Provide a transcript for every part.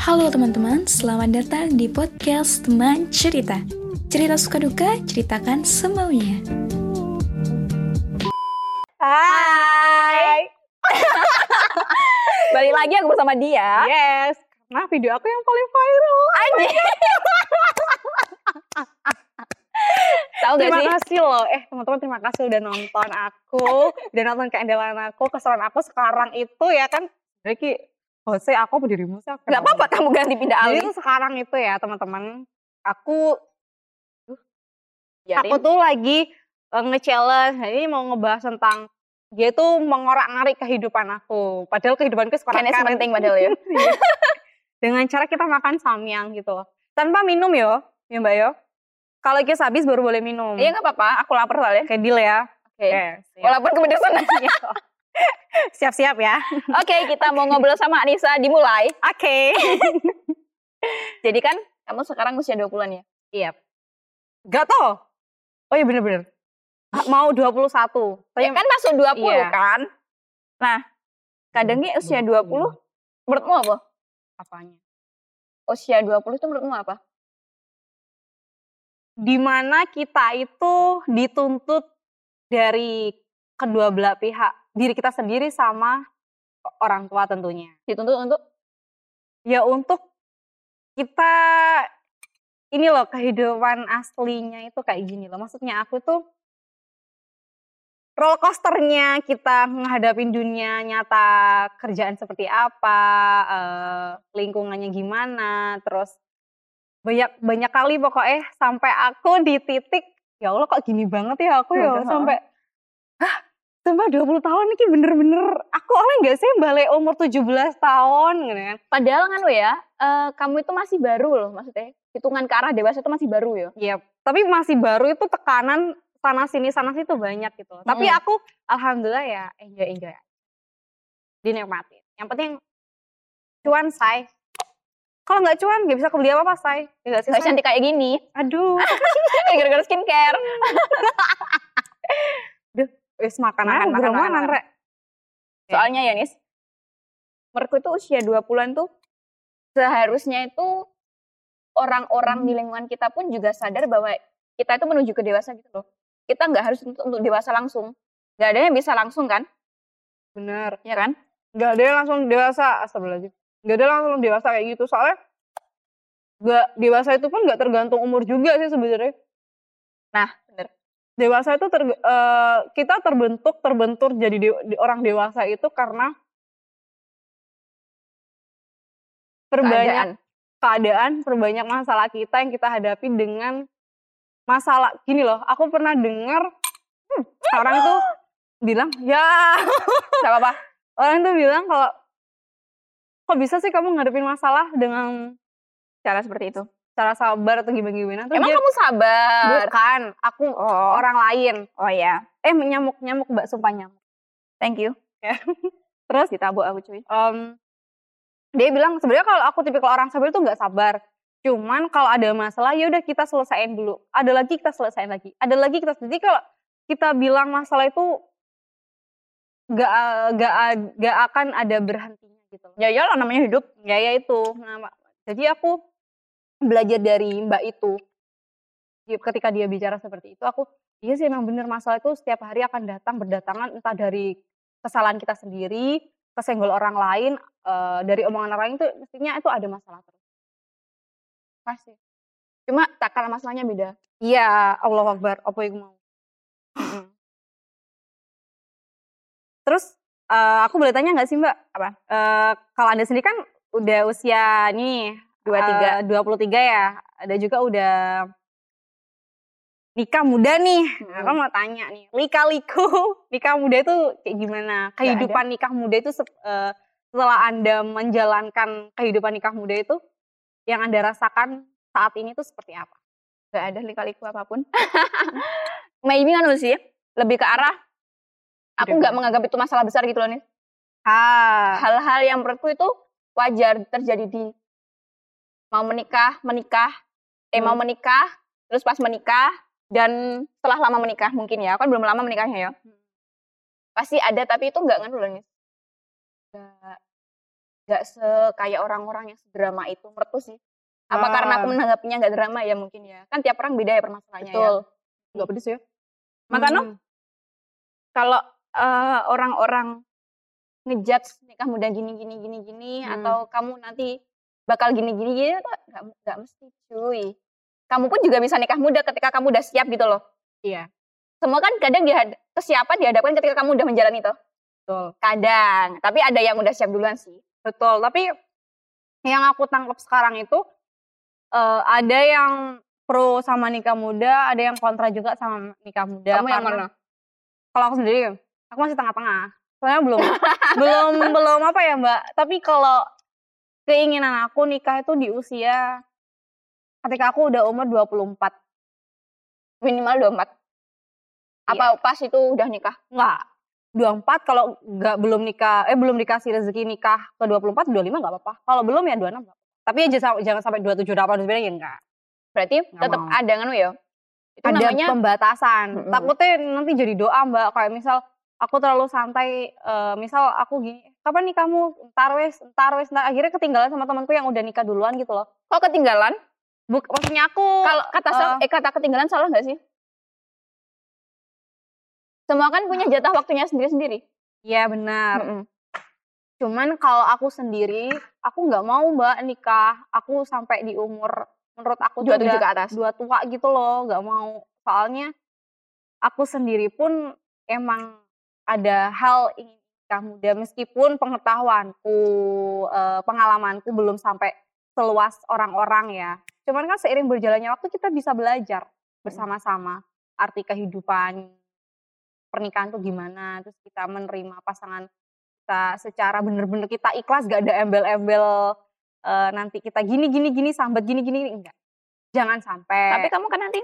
Halo teman-teman, selamat datang di podcast Teman Cerita. Cerita suka duka, ceritakan semaunya. Hai. Balik lagi aku bersama dia. Yes. Karena video aku yang paling viral. Anjing. Tahu gak Terima sih? kasih loh. Eh teman-teman terima kasih udah nonton aku. udah nonton keandalan aku. Keseruan aku sekarang itu ya kan. Jadi Jose aku sih? Aku Gak apa-apa kamu ganti pindah Jadi alih. tuh sekarang itu ya teman-teman. Aku Biarin. aku tuh lagi eh, nge-challenge. Nah, Ini mau ngebahas tentang dia tuh mengorak-ngarik kehidupan aku. Padahal kehidupanku sekarang sih penting padahal ya. dengan cara kita makan samyang gitu loh. Tanpa minum yo, ya Mbak yo. Kalau kios habis baru boleh minum. Iya gak apa-apa, aku lapar soalnya. Oke deal ya. Oke. Oke, siap. Walaupun kepedesan. siap-siap ya. Oke, kita mau ngobrol sama Anissa dimulai. Oke. Jadi kan kamu sekarang usia 20-an ya? Iya. Gak tau. Oh iya bener-bener. Ah, Mau 21. Tapi Ya kan masuk 20 Iya. kan? Nah, kadangnya usia 20 menurutmu apa? apanya? Usia 20 itu menurutmu apa? Di mana kita itu dituntut dari kedua belah pihak. Diri kita sendiri sama orang tua tentunya. Dituntut untuk ya untuk kita ini loh kehidupan aslinya itu kayak gini loh. Maksudnya aku tuh roller coasternya kita menghadapi dunia nyata kerjaan seperti apa, eh, lingkungannya gimana, terus banyak banyak kali pokoknya sampai aku di titik ya Allah kok gini banget ya aku ya Waduh, sampai hah sampai 20 tahun ini bener-bener aku oleh nggak sih balik umur 17 tahun gitu kan Padahal kan lo ya, eh, kamu itu masih baru loh maksudnya. Hitungan ke arah dewasa itu masih baru ya. Iya, tapi masih baru itu tekanan sana sini sana situ banyak gitu. loh. Tapi Mm. aku alhamdulillah ya enjoy enjoy. Dinikmatin. Yang penting cuan say. Kalau nggak cuan nggak bisa kebeli apa apa say. Nggak sih, Gak cantik kayak gini. Aduh, Gara-gara skincare. wis makan Makan, makan makan makan, makan, makan. Soalnya ya Nis, menurutku itu usia 20-an tuh seharusnya itu orang-orang di lingkungan kita pun juga sadar bahwa kita itu menuju ke dewasa gitu loh. Kita nggak harus untuk, untuk dewasa langsung. Nggak ada yang bisa langsung kan, Bener. ya kan? Nggak ada yang langsung dewasa, astagfirullahaladzim. Nggak ada yang langsung dewasa kayak gitu. Soalnya nggak dewasa itu pun nggak tergantung umur juga sih sebenarnya. Nah. Dewasa itu ter- eh, kita terbentuk terbentur jadi de- de- orang dewasa itu karena perbanyak Keadaan. keadaan, perbanyak masalah kita yang kita hadapi dengan masalah gini loh. Aku pernah dengar hmm, orang tuh bilang ya Gak apa-apa. orang tuh bilang kalau kok bisa sih kamu ngadepin masalah dengan Cara seperti itu. Cara sabar atau gimana gimana tuh Emang dia- kamu sabar? bukan aku Oh, orang lain oh ya. eh nyamuk nyamuk mbak sumpah nyamuk Thank you. terus Ditabuk aku cuy. Em, dia bilang sebenarnya kalau aku tipikal orang sabar itu nggak sabar cuman kalau ada masalah ya udah kita selesaiin dulu ada lagi kita selesaiin lagi ada lagi kita jadi kalau kita bilang masalah itu nggak nggak nggak akan ada berhentinya gitu loh. Ya iyalah namanya hidup. ya ya itu Nah, jadi aku belajar dari mbak itu ketika dia bicara seperti itu aku iya sih emang bener masalah itu setiap hari akan datang berdatangan entah dari kesalahan kita sendiri kesenggol orang lain eh, dari omongan orang lain itu mestinya itu ada masalah terus Pasti. Cuma takaran masalahnya beda. iya Allah Akbar apa yang mau terus eh, aku boleh tanya nggak sih mbak Apa? Eh, kalau anda sendiri kan udah usia nih Dua tiga. eh, 23 ya. Ada juga udah nikah muda nih. Nah, Hmm. Aku mau tanya nih, lika-liku nikah muda itu kayak gimana? Kehidupan nikah muda itu eh, setelah Anda menjalankan kehidupan nikah muda itu yang Anda rasakan saat ini tuh seperti apa? Gak ada lika-liku apa pun. Maybe kan sih, lebih ke arah aku nggak menganggap itu masalah besar gitu loh nih. Ah, Hal-hal yang menurutku itu wajar terjadi di mau menikah, menikah, eh mau Hmm. menikah, terus pas menikah dan setelah lama menikah mungkin ya, kan belum lama menikahnya ya. Pasti ada tapi itu nggak nganu loh. Nggak nggak se kayak orang-orang yang sedrama itu menurutku sih. Apa Ah. karena aku menanggapinya nggak drama ya mungkin ya. Kan tiap orang beda ya permasalahannya ya. Betul. Nggak pedes ya. Makanya Hmm. kalau eh, orang-orang ngejudge nikah muda gini gini gini gini Hmm. atau kamu nanti bakal gini gini tuh nggak nggak mesti cuy. Kamu pun juga bisa nikah muda ketika kamu udah siap gitu loh. Iya. Semua kan kadang dihad kesiapan dihadapkan ketika kamu udah menjalani itu. Betul. Kadang, tapi ada yang udah siap duluan sih. Betul, tapi yang aku tangkap sekarang itu eh, ada yang pro sama nikah muda, ada yang kontra juga sama nikah muda. Kamu yang mana? Kalau aku sendiri, aku masih tengah-tengah. Soalnya belum, belum, belum apa ya mbak. Tapi kalau keinginan aku nikah itu di usia ketika aku udah umur 24. Minimal 24. Apa Iya. pas itu udah nikah? Enggak. 24 kalau nggak belum nikah, eh belum dikasih rezeki nikah ke 24, 25 nggak apa-apa. Kalau belum ya 26 nggak apa-apa. Tapi ya jangan, jangan sampai 27, 28, 29 ya enggak. Berarti tetap ada kan ya? Itu ada namanya pembatasan. Mm-mm. Takutnya nanti jadi doa mbak. Kayak misal aku terlalu santai, eh, misal aku gini, kapan nih kamu ntar wes, ntar wes, ntar akhirnya ketinggalan sama temanku yang udah nikah duluan gitu loh. kok ketinggalan? Buk, maksudnya aku Kalau kata sal- eh, kata ketinggalan salah nggak sih? Semua kan punya jatah waktunya sendiri-sendiri. ya benar. Mm-mm. Cuman kalau aku sendiri, aku nggak mau mbak nikah. Aku sampai di umur menurut aku 27 udah ke atas. dua tua gitu loh, nggak mau. Soalnya aku sendiri pun emang ada hal ingin nikah muda meskipun pengetahuanku, eh, pengalamanku belum sampai seluas orang-orang ya. Cuman kan seiring berjalannya waktu kita bisa belajar bersama-sama arti kehidupan pernikahan tuh gimana, terus kita menerima pasangan kita secara bener-bener kita ikhlas gak ada embel-embel eh, nanti kita gini gini gini sambat gini gini enggak. Jangan sampai. Tapi kamu kan nanti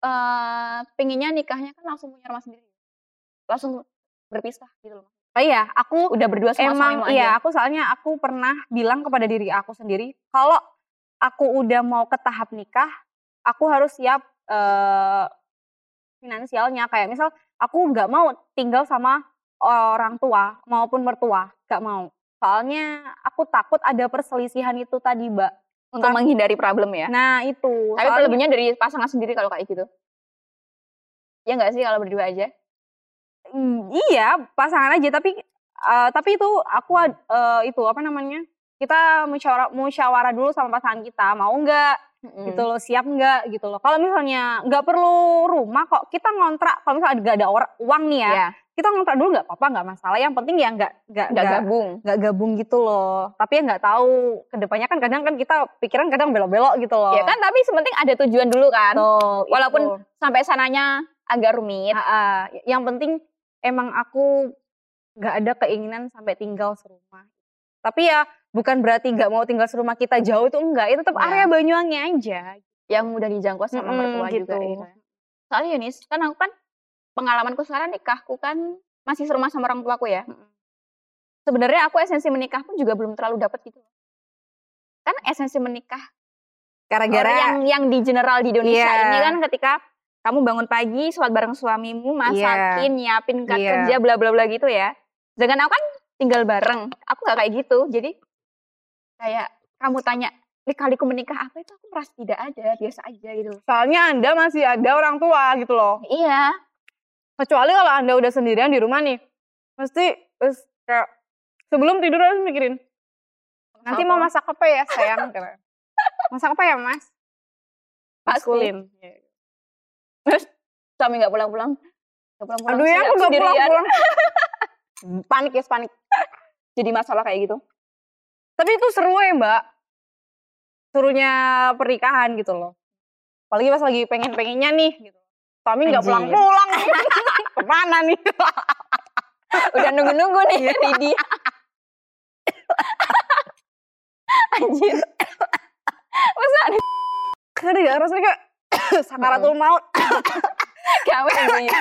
eh pengennya nikahnya kan langsung punya rumah sendiri. Langsung berpisah gitu loh. Oh iya, aku Udah berdua sama emang suamimu iya aja. aku soalnya aku pernah bilang kepada diri aku sendiri kalau aku udah mau ke tahap nikah aku harus siap eh, finansialnya kayak misal aku nggak mau tinggal sama orang tua maupun mertua nggak mau soalnya aku takut ada perselisihan itu tadi mbak Untuk menghindari problem ya. nah itu Tapi soalnya- lebihnya dari pasangan sendiri kalau kayak gitu. Ya nggak sih kalau berdua aja? Mm, iya pasangan aja tapi eh, tapi itu aku eh, itu apa namanya kita musyawarah musyawarah dulu sama pasangan kita mau nggak gitu loh siap nggak gitu loh kalau misalnya nggak perlu rumah kok kita ngontrak kalau misalnya nggak ada or- uang nih ya Ya, kita ngontrak dulu nggak apa-apa nggak masalah yang penting ya nggak nggak gabung. nggak gabung gitu loh tapi ya nggak tahu ke depannya kan kadang kan kita pikiran kadang belok-belok gitu loh Ya kan tapi sementing ada tujuan dulu kan. Betul, Walaupun itu. Sampai sananya agak rumit. Ah, ah. yang penting emang aku nggak ada keinginan sampai tinggal serumah. Tapi ya bukan berarti nggak mau tinggal serumah kita jauh itu enggak. Itu tetap Ya. area Banyuwangi aja. yang mudah dijangkau sama Mm-mm, mertua gitu. juga gitu. Soalnya Yunis, kan aku kan pengalamanku sekarang nikahku kan masih serumah sama orang tuaku ya. Sebenarnya aku esensi menikah pun juga belum terlalu dapat gitu. Kan esensi menikah Gara-gara yang yang di general di Indonesia Iya. ini kan ketika kamu bangun pagi, sholat bareng suamimu, masakin, nyiapin kat Iya. kerja, bla bla bla gitu ya. Jangan aku kan tinggal bareng. Aku gak kayak gitu. Jadi kayak kamu tanya, kaliku menikah apa itu aku merasa tidak ada, biasa aja gitu. soalnya Anda masih ada orang tua gitu loh. Iya, Kecuali kalau Anda udah sendirian di rumah nih. Mesti terus kayak sebelum tidur harus mikirin nanti mau masak apa ya sayang Kata. masak apa ya mas. Maskulin. Terus suami nggak pulang-pulang. Nggak pulang-pulang. aduh ya aku aku gak sendirian. pulang-pulang panik ya panik Jadi masalah kayak gitu. tapi itu seru ya mbak serunya pernikahan gitu loh apalagi pas lagi pengen-pengennya nih gitu suami nggak pulang-pulang ke mana nih Udah nunggu-nunggu nih Ridi. Anjir. Masa ada Aduh ya rasanya kayak sakaratul maut gawe anjir.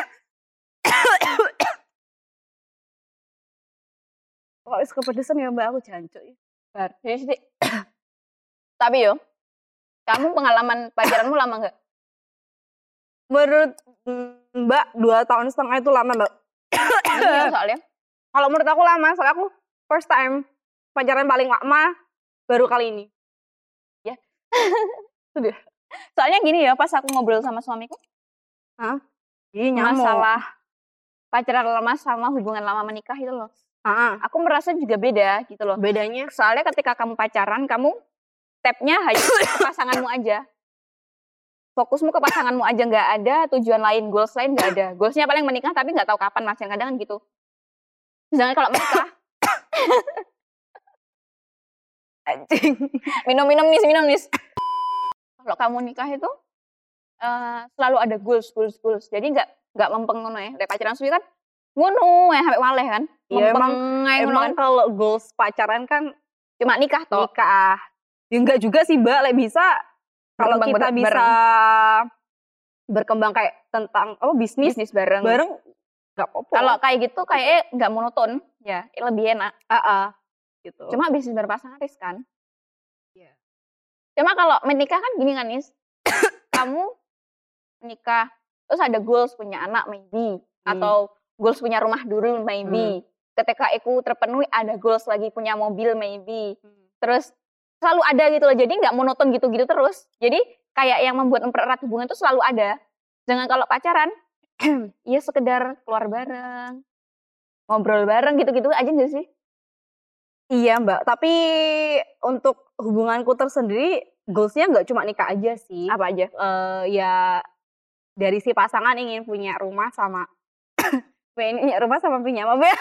kalau is kepedesan ya mbak aku jancuk ya Bar. Sih. Tapi yo, kamu pengalaman pacaranmu lama nggak? menurut mbak dua tahun setengah itu lama mbak Iya soalnya. kalau menurut aku lama soalnya aku first time pacaran paling lama baru kali ini. Soalnya gini ya, pas aku ngobrol sama suamiku, Iya nyamuk. masalah pacaran lama sama hubungan lama menikah itu loh. Ah, Aku merasa juga beda gitu loh. bedanya Soalnya ketika kamu pacaran, kamu stepnya hanya ke pasanganmu aja. Fokusmu ke pasanganmu aja nggak ada, tujuan lain, goals lain nggak ada. Goalsnya paling menikah tapi nggak tahu kapan mas. Kadang kan gitu. Sedangkan kalau menikah, anjing. minum-minum nih, minum nih. Kalau kamu nikah itu eh, selalu ada goals, goals, goals. Jadi nggak nggak mempeng ngono ya. Kayak pacaran suwi kan ngono ya sampai waleh kan. Iya, emang- Emang kan. kalau goals pacaran kan cuma nikah toh. nikah. Ya enggak juga sih, Mbak. Lek bisa kalau kita ber- bisa berkembang kayak tentang oh bisnis bisnis bareng. bareng nggak apa-apa. Kalau kayak gitu kayaknya nggak monoton, ya lebih enak. Ah, ah, gitu. Cuma bisnis berpasangan riskan. Cuma kalau menikah kan gini kan Nis, kamu menikah terus ada goals punya anak maybe Hmm. atau goals punya rumah dulu maybe. Ketika aku terpenuhi ada goals lagi punya mobil maybe. Terus selalu ada gitu loh. Jadi nggak monoton gitu-gitu terus. Jadi kayak yang membuat mempererat hubungan itu selalu ada. Jangan kalau pacaran, ya sekedar keluar bareng, ngobrol bareng gitu-gitu aja nggak sih? Iya mbak, tapi untuk hubunganku tersendiri goalsnya nggak cuma nikah aja sih. Apa aja? Eh, ya dari si pasangan ingin punya rumah sama punya rumah sama punya apa ya?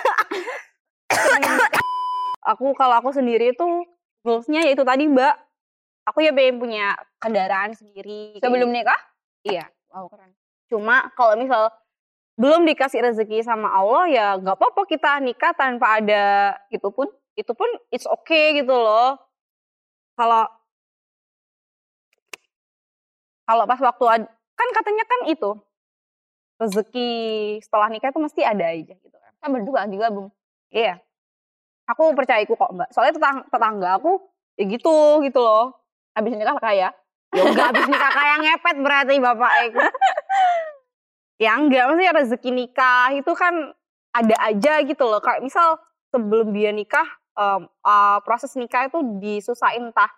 aku kalau aku sendiri itu goalsnya yaitu tadi mbak, aku ya pengen punya kendaraan sendiri. Sebelum gitu. nikah? Iya. Wow keren. Cuma kalau misal belum dikasih rezeki sama Allah ya nggak apa-apa kita nikah tanpa ada itu pun itu pun it's okay gitu loh. Kalau kalau pas waktu ad- kan katanya kan itu rezeki setelah nikah itu mesti ada aja gitu kan. Kan berdua digabung. Iya. Aku percaya itu kok Mbak. Soalnya tetang- tetangga aku ya gitu gitu loh. Habis nikah kaya. Ya enggak habis nikah kayak ngepet berarti bapak Eko. ya enggak, maksudnya rezeki nikah itu kan ada aja gitu loh. Kayak misal sebelum dia nikah, em, eh, proses nikah itu disusahin entah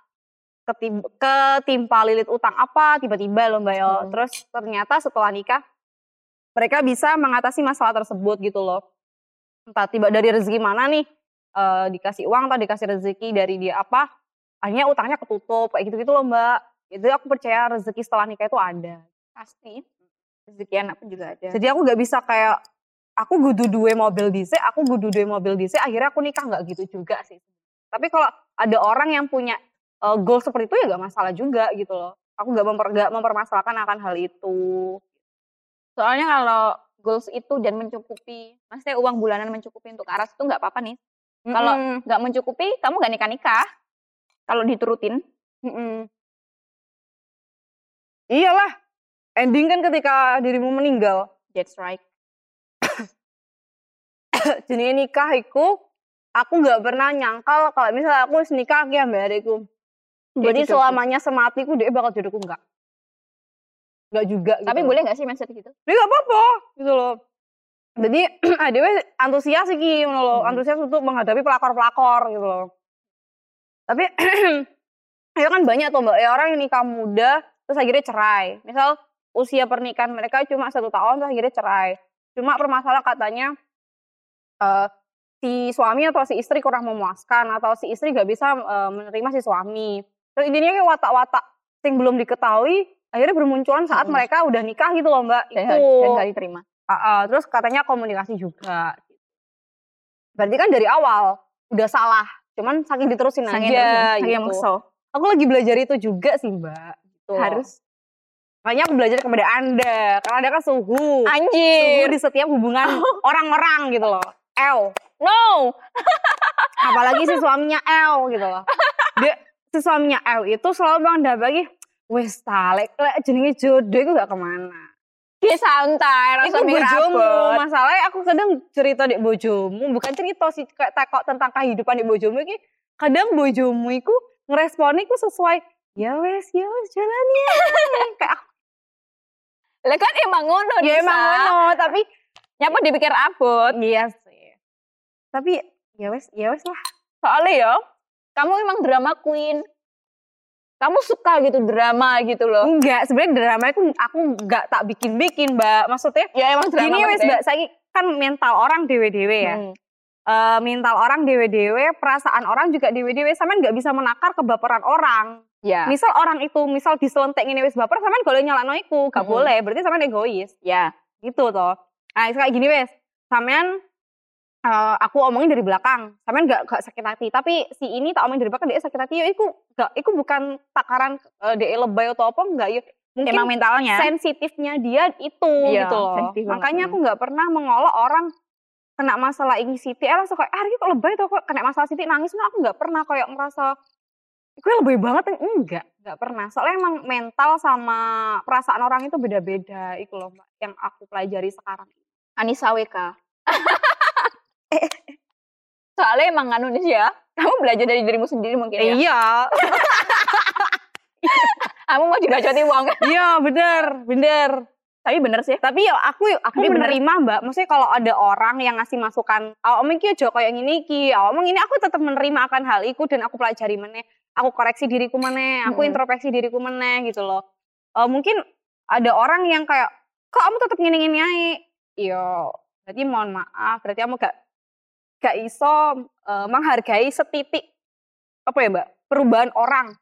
ketim- ketimpa lilit utang apa tiba-tiba loh mbak yo. Hmm. Terus ternyata setelah nikah mereka bisa mengatasi masalah tersebut gitu loh. Entah tiba dari rezeki mana nih eh, dikasih uang atau dikasih rezeki dari dia apa, akhirnya utangnya ketutup kayak gitu-gitu loh mbak. Itu aku percaya rezeki setelah nikah itu ada. Pasti. Rezeki anak pun juga ada. Jadi aku nggak bisa kayak aku kudu duwe mobil DC, aku kudu duwe mobil DC, akhirnya aku nikah nggak gitu juga sih. Tapi kalau ada orang yang punya uh, goal seperti itu ya nggak masalah juga gitu loh. Aku nggak memper, nggak mempermasalahkan akan hal itu. Soalnya kalau goals itu dan mencukupi, maksudnya uang bulanan mencukupi untuk aras itu nggak apa-apa nih. Kalau Mm-mm. nggak mencukupi, kamu nggak nikah-nikah. Kalau diturutin, Mm-mm. iyalah, ending kan ketika dirimu meninggal. that's right. Jenenge nikah iku aku nggak pernah nyangkal kalau misalnya aku nikah ki ambek adikku. Jadi selamanya sematiku dia bakal jodohku enggak. Enggak juga gitu. Tapi boleh nggak sih mindset gitu? Ya enggak apa-apa gitu loh. Jadi adewe antusias iki ngono loh, Hmm. antusias untuk menghadapi pelakor-pelakor gitu loh. Tapi ya kan banyak tuh Mbak, ya orang yang nikah muda terus akhirnya cerai. Misal usia pernikahan mereka cuma satu tahun terus akhirnya cerai. Cuma permasalahan katanya eh, si suami atau si istri kurang memuaskan atau si istri gak bisa eh, menerima si suami. Terus intinya kayak watak-watak yang belum diketahui akhirnya bermunculan saat Mm-mm. mereka udah nikah gitu loh mbak. Dan, Itu. dan nggak diterima. Ah, ah, terus katanya komunikasi juga. Berarti kan dari awal udah salah. Cuman saking diterusin Saking aja saking gitu. Aku lagi belajar itu juga sih mbak. Gitu. Harus. Makanya aku belajar kepada anda. Karena ada kan suhu. Suhu Anjir. di setiap hubungan orang-orang gitu loh. L. No. Apalagi si suaminya L gitu loh. Dia, si suaminya L itu selalu bang bagi wes talek lek jenenge jodoh itu gak ke mana. Ki santai, Itu rasa bojomu. mirabot. Masalahnya aku kadang cerita di bojomu, bukan cerita sih kayak tekok tentang kehidupan di bojomu iki. Kadang bojomu iku ngeresponi iku sesuai ya wes, ya wes jalani. kayak aku, Lah kan emang ngono ya emang ngono, tapi Nyapa dipikir abot. iya sih. Tapi ya wes, ya wes lah. Soalnya ya, kamu emang drama queen. Kamu suka gitu drama gitu loh. Enggak, sebenarnya drama itu aku enggak tak bikin-bikin, Mbak. Maksudnya Ya emang drama. gini wes, maksudnya. Mbak, saya kan mental orang dewe-dewe ya. Hmm. Eh, mental orang dewe-dewe, perasaan orang juga dewe-dewe. Sampean nggak bisa menakar kebaperan orang. Ya. Misal orang itu misal diselentek ini wis baper, sampean golek nyalakno iku, gak Mm-mm. boleh. Berarti sampean egois. Ya. Gitu toh. Nah, kayak gini wes. Sampean eh, aku omongin dari belakang, sampean gak, gak sakit hati. Tapi si ini tak omongin dari belakang dia sakit hati. Ya, iku gak, iku bukan takaran eh, dia lebay atau apa enggak ya. Mungkin Emang mentalnya. sensitifnya dia itu Iya, gitu loh. Makanya aku nggak pernah mengolok orang kena masalah ini Siti, eh langsung kayak, ah ini kok lebay tuh kok kena masalah Siti nangis, nah aku nggak pernah kayak ngerasa, gue lebay banget, enggak, nggak pernah. Soalnya emang mental sama perasaan orang itu beda-beda, itu loh Mbak, yang aku pelajari sekarang. Anissa WK. Soalnya emang anu nih ya, kamu belajar dari dirimu sendiri mungkin ya. Iya, Kamu mau digacoti uang. iya bener, bener. Tapi bener sih. Tapi ya aku aku Tapi bener. menerima mbak. Maksudnya kalau ada orang yang ngasih masukan, awak omong ki aja kayak gini ki, awak omong ini aku tetap menerima akan hal itu dan aku pelajari meneh, aku koreksi diriku meneh, aku Mm-mm. introspeksi diriku meneh gitu loh. Eh, mungkin ada orang yang kayak, kok kamu tetap gini aja? Iya, berarti mohon maaf, berarti kamu gak gak iso eh, menghargai setitik apa ya mbak perubahan orang.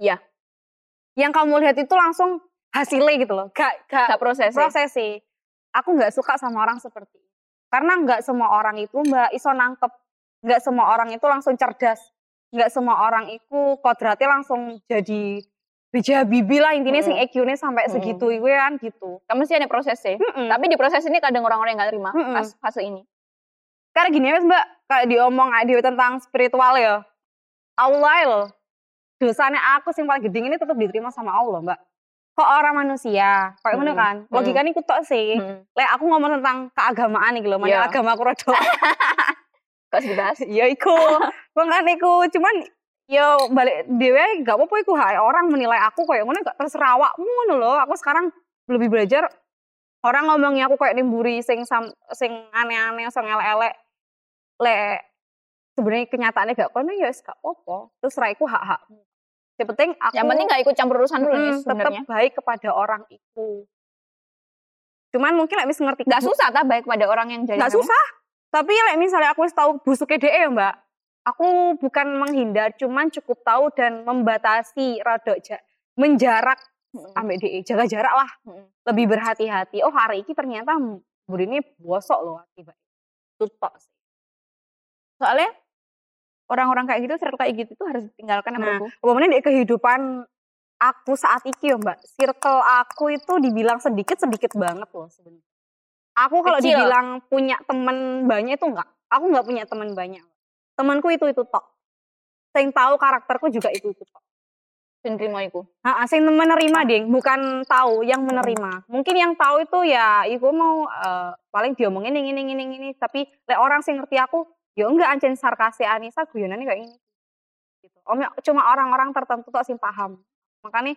Iya. Yang kamu lihat itu langsung hasilnya gitu loh, gak gak Gak proses. proses sih. Aku nggak suka sama orang seperti itu. Karena nggak semua orang itu mbak iso nangkep. Nggak semua orang itu langsung cerdas. Nggak semua orang itu kodratnya langsung jadi bija bibi lah intinya sing Mm-mm. EQ-nya sampai Mm-mm. segitu itu kan gitu. Kamu sih ada proses sih. Mm-mm. Tapi di proses ini kadang orang-orang yang gak terima Mm-mm. pas fase ini. Karena gini mas mbak, kayak diomong adewe tentang spiritual ya. Allah loh. Dosanya aku sing paling gede ini tetap diterima sama Allah mbak. Kok orang manusia, kayak Mm-mm. kan. Logikanya ikut tok sih. Hmm. Lek aku ngomong tentang keagamaan nih loh, Iya. mana agama aku rada Kok dibahas? ya iku makanya iku cuman ya balik dewe gak apa-apa iku orang menilai aku kayak ngono gak terserah awakmu ngono loh aku sekarang lebih belajar orang ngomongnya aku kayak nimburi sing sam, sing aneh-aneh sing elek-elek. Le sebenarnya kenyataannya gak kono ya wis gak apa-apa. Terus iku hak-hakmu. Yang penting aku Yang penting gak ikut campur urusan dulu nih mm, tetap baik kepada orang itu. Cuman mungkin lek wis ngerti Gak susah tak baik pada orang yang jadi nggak susah. Tapi like, misalnya aku wis tahu busuknya DE ya mbak. Aku bukan menghindar cuman cukup tahu dan membatasi rada ja- menjarak ambek DE jaga jarak lah. Lebih berhati-hati. Oh hari ini ternyata buri ini bosok loh akibat itu tok sih? Soalnya orang-orang kayak gitu, circle kayak gitu tuh harus ditinggalkan Nah, menurutku. Pokoknya di kehidupan aku saat ini ya mbak. Circle aku itu dibilang sedikit sedikit banget loh sebenarnya. Aku kalau Kecil. dibilang punya temen banyak itu enggak aku nggak punya temen banyak. Temanku itu itu tok. Sing tahu karakterku juga itu itu tok Sing terima iku. Nah, sing menerima ding, bukan tahu yang menerima. Mungkin yang tahu itu ya, iku mau eh, paling diomongin ini ini ini ini. Tapi lek orang sing ngerti aku, ya enggak ancen sarkasi Anissa guyonannya kayak ini. Gitu. Om cuma orang-orang tertentu tok sing paham. Makanya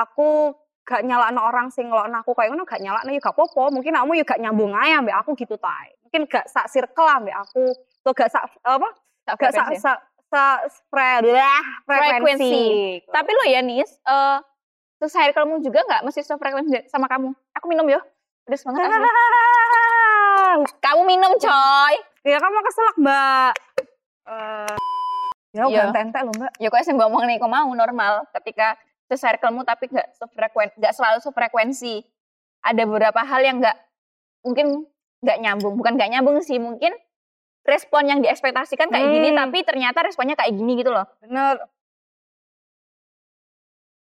aku gak nyalakno orang sing ngelokno aku kayak ngono gak nyalakno ya gak apa-apa. Mungkin kamu ya gak nyambung aja ambek aku gitu tae. Mungkin gak sak circle ambek aku, atau gak sak apa? Gak sak sak sak spread lah frekuensi. Frekuensi. Tapi lo ya Nis, eh circle-mu juga nggak mesti sefrekuensi sama kamu. Aku minum ya. Pedes banget asli. Kamu minum coy. Ya kamu keselak mbak. Eh, ya Iya. ganti ente loh mbak. Ya kok yang ngomong nih, kok mau normal ketika se-circle-mu tapi nggak sefrekuen, nggak selalu sefrekuensi. Ada beberapa hal yang nggak mungkin nggak nyambung, bukan nggak nyambung sih, mungkin respon yang diekspektasikan kayak gini, Hmm. tapi ternyata responnya kayak gini gitu loh. Bener.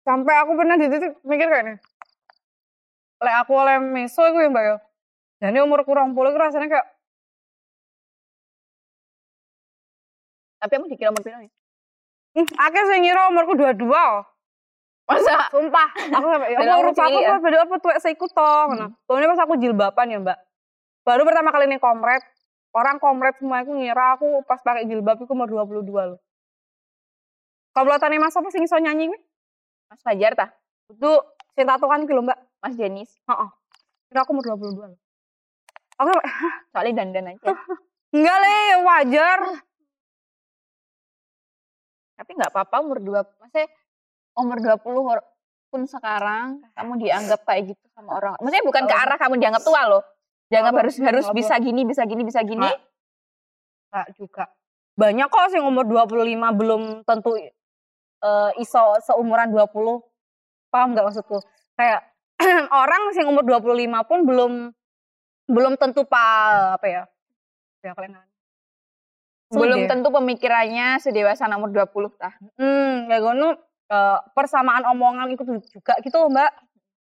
Sampai aku pernah di titik mikir kayak nih. Lek aku oleh meso itu ya mbak ya. Dan umur kurang puluh itu rasanya kayak Tapi kamu dikira umur berapa ya? Ih, akeh sing ngira umurku dua-dua. Masa? Sumpah, aku sampai ya Allah kamu rupa aku beda apa tuwek seiku to ngono. Pokoknya pas aku jilbaban ya, Mbak. Baru pertama kali nih komret, orang komret semua aku ngira aku pas pakai jilbab itu umur 22 loh. Komplotannya Mas apa sing iso nyanyi kuwi? Mas Fajar tah? Itu sing tatoan ki lho, Mbak. Mas Jenis? Heeh. Kira aku umur 22 loh. Aku Soalnya dandan aja. enggak le, wajar. Tapi nggak apa-apa umur dua, maksudnya umur 20 hor- pun sekarang kamu dianggap kayak gitu sama orang. Maksudnya bukan ke Oh. arah kamu dianggap tua loh. Dianggap Oh, harus harus bisa gini, bisa gini, bisa gini. Nggak. Kak juga. Banyak kok sih umur 25 belum tentu eh, iso seumuran 20. Paham nggak maksudku? Kayak orang sih umur 25 pun belum belum tentu pa apa ya? Ya kalian Belum Sudah. tentu pemikirannya sedewasa nomor 20 tah. Hmm, kayak ngono eh, persamaan omongan itu juga gitu Mbak.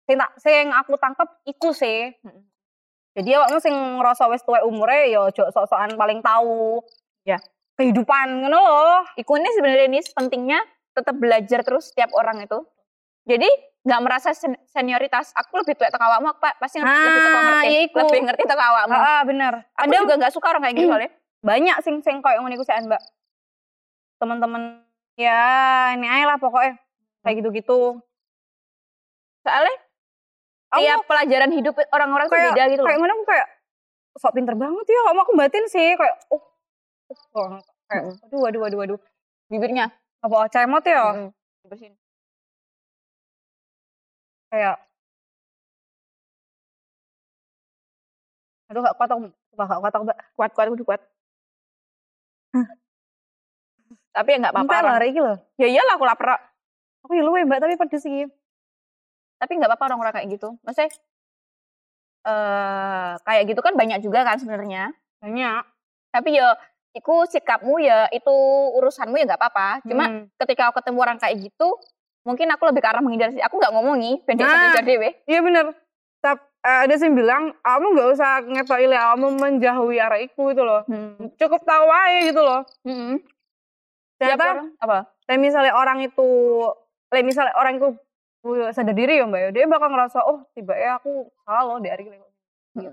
Sing tak sing aku tangkep iku sih. Jadi awakmu sing ngerasa wis tuwek umure ya ojo sok-sokan paling tahu Ya. kehidupan ngono loh. Iku ini sebenarnya ini pentingnya tetap belajar terus setiap orang itu. Jadi nggak merasa sen- senioritas. Aku lebih tua teko awakmu, aku pa- pasti ngerti, lebih Ah, ngerti, iya lebih ngerti teko awakmu. Heeh, bener. Aku Kadang juga nggak suka orang kayak gitu soalnya. banyak sing sing koyo ngono iku Mbak. Teman-teman ya ini aja lah pokoknya kayak gitu-gitu. Soalnya Aku tiap pelajaran hidup orang-orang tuh beda gitu kayak mana aku kayak sok pinter banget ya kamu aku batin sih kayak oh, oh kayak Mm. aduh aduh aduh aduh Bibirnya. apa cemot ya Mm-mm. Dibersihin. kayak aduh gak kuat aku gak kuat aku mbak Kuat, kuat, kuat, kuat. Tapi ya nggak apa-apa. Entar lah iki loh Ya iyalah aku lapar. aku ya luwe mbak tapi pedes sih Tapi nggak apa-apa orang-orang kayak gitu. Maksudnya eh kayak gitu kan banyak juga kan sebenarnya. banyak Tapi ya iku sikapmu ya itu urusanmu ya nggak apa-apa. Cuma Hmm. ketika aku ketemu orang kayak gitu, mungkin aku lebih ke arah menghindar sih. Aku nggak ngomongi, pendek Nah. nah. dewe. iya bener Tapi ada sih bilang kamu gak usah ngetoi lah kamu menjauhi arah iku itu loh Hmm. cukup tahu aja gitu loh Hmm. Ternyata orang? Apa? Kayak misalnya orang itu, kayak misalnya orang itu uh, sadar diri ya mbak ya, dia bakal ngerasa oh tiba ya aku salah loh dari gitu.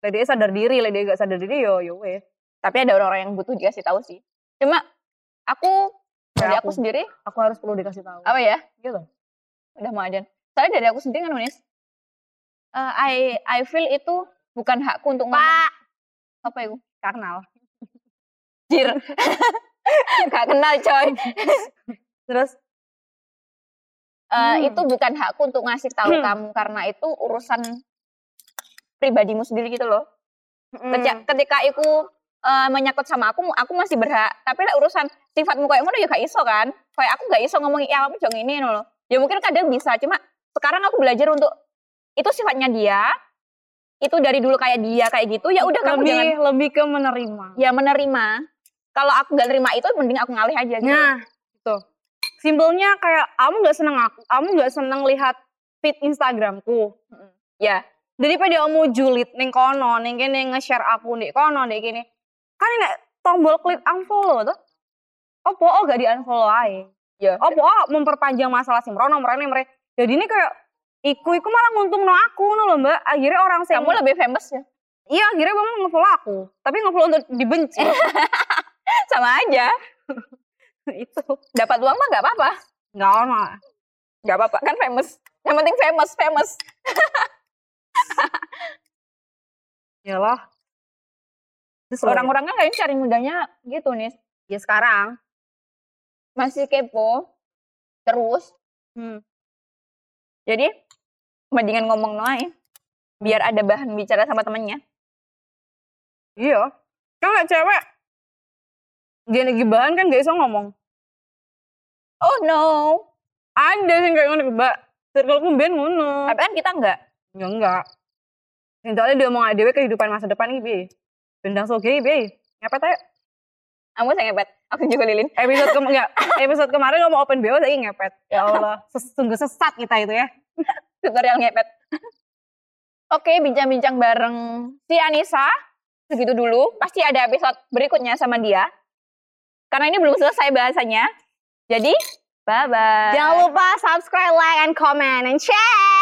Lah dia sadar diri, lah dia gak sadar diri yo yo wes. Tapi ada orang-orang yang butuh dikasih tahu sih. Cuma aku dari aku aku. sendiri Aku harus perlu dikasih tahu. apa ya? Gitu. Udah mau ajan. Soalnya dari aku sendiri kan Manis. eh, I I feel itu bukan hakku untuk ngomong. Apa itu? Karnal. Jir. Gak kenal coy. Terus Eh, Hmm. Itu bukan hakku untuk ngasih tahu kamu karena itu urusan pribadimu sendiri gitu loh. Ketika, ketika itu eh, menyangkut sama aku, aku masih berhak. Tapi lah urusan sifatmu kayak ngono ya gak iso kan. Kayak aku gak iso ngomong ya kamu jangan ini loh. Ya mungkin kadang bisa, cuma sekarang aku belajar untuk itu sifatnya dia. Itu dari dulu kayak dia kayak gitu, ya udah kamu lebih jangan lebih ke menerima. ya menerima. Kalau aku gak nerima itu mending aku ngalih aja gitu. Nah, gitu. Simpelnya kayak kamu nggak seneng aku, kamu nggak seneng lihat feed Instagramku. Ya, daripada kamu julid ning kono ning kene nge-share aku ning kono ning kene kan nek tombol klik unfollow tuh opo oh gak di unfollow ae ya. opo oh memperpanjang masalah sing mrono mrene mre jadi ini kayak iku iku malah nguntungno aku ngono lho mbak akhirnya orang sing Kamu lebih famous ya. iya akhirnya kamu nge-follow aku tapi nge-follow untuk dibenci Sama aja. itu Dapat uang mah gak apa-apa. nggak ono Gak apa-apa, kan famous. Yang penting famous, famous. iyalah Terus Orang-orang kan kayaknya cari mudanya gitu nih. ya sekarang Masih kepo. Terus. hmm. Jadi, mendingan ngomong noai. Biar ada bahan bicara sama temennya. iya lek cewek dia lagi bahan kan gak bisa ngomong Oh no. Ada sih kayak ngono, Mbak. Circleku ben ngono. Tapi kan kita enggak. Ya enggak. Yang soalnya dia mau dhewe kehidupan masa depan iki piye? Bendang soge piye? Ngepet ayo. Kamu saya ngepet. Aku juga lilin. Episode kemarin enggak, episode kemarin ngomong open BO saya ngepet. Ya Allah, ses- sungguh sesat kita itu ya. Tutorial ngepet. Oke, bincang-bincang bareng si Anissa. Segitu dulu. Pasti ada episode berikutnya sama dia. Karena ini belum selesai bahasanya. Jadi, bye-bye. Jangan lupa subscribe, like, and comment, and share.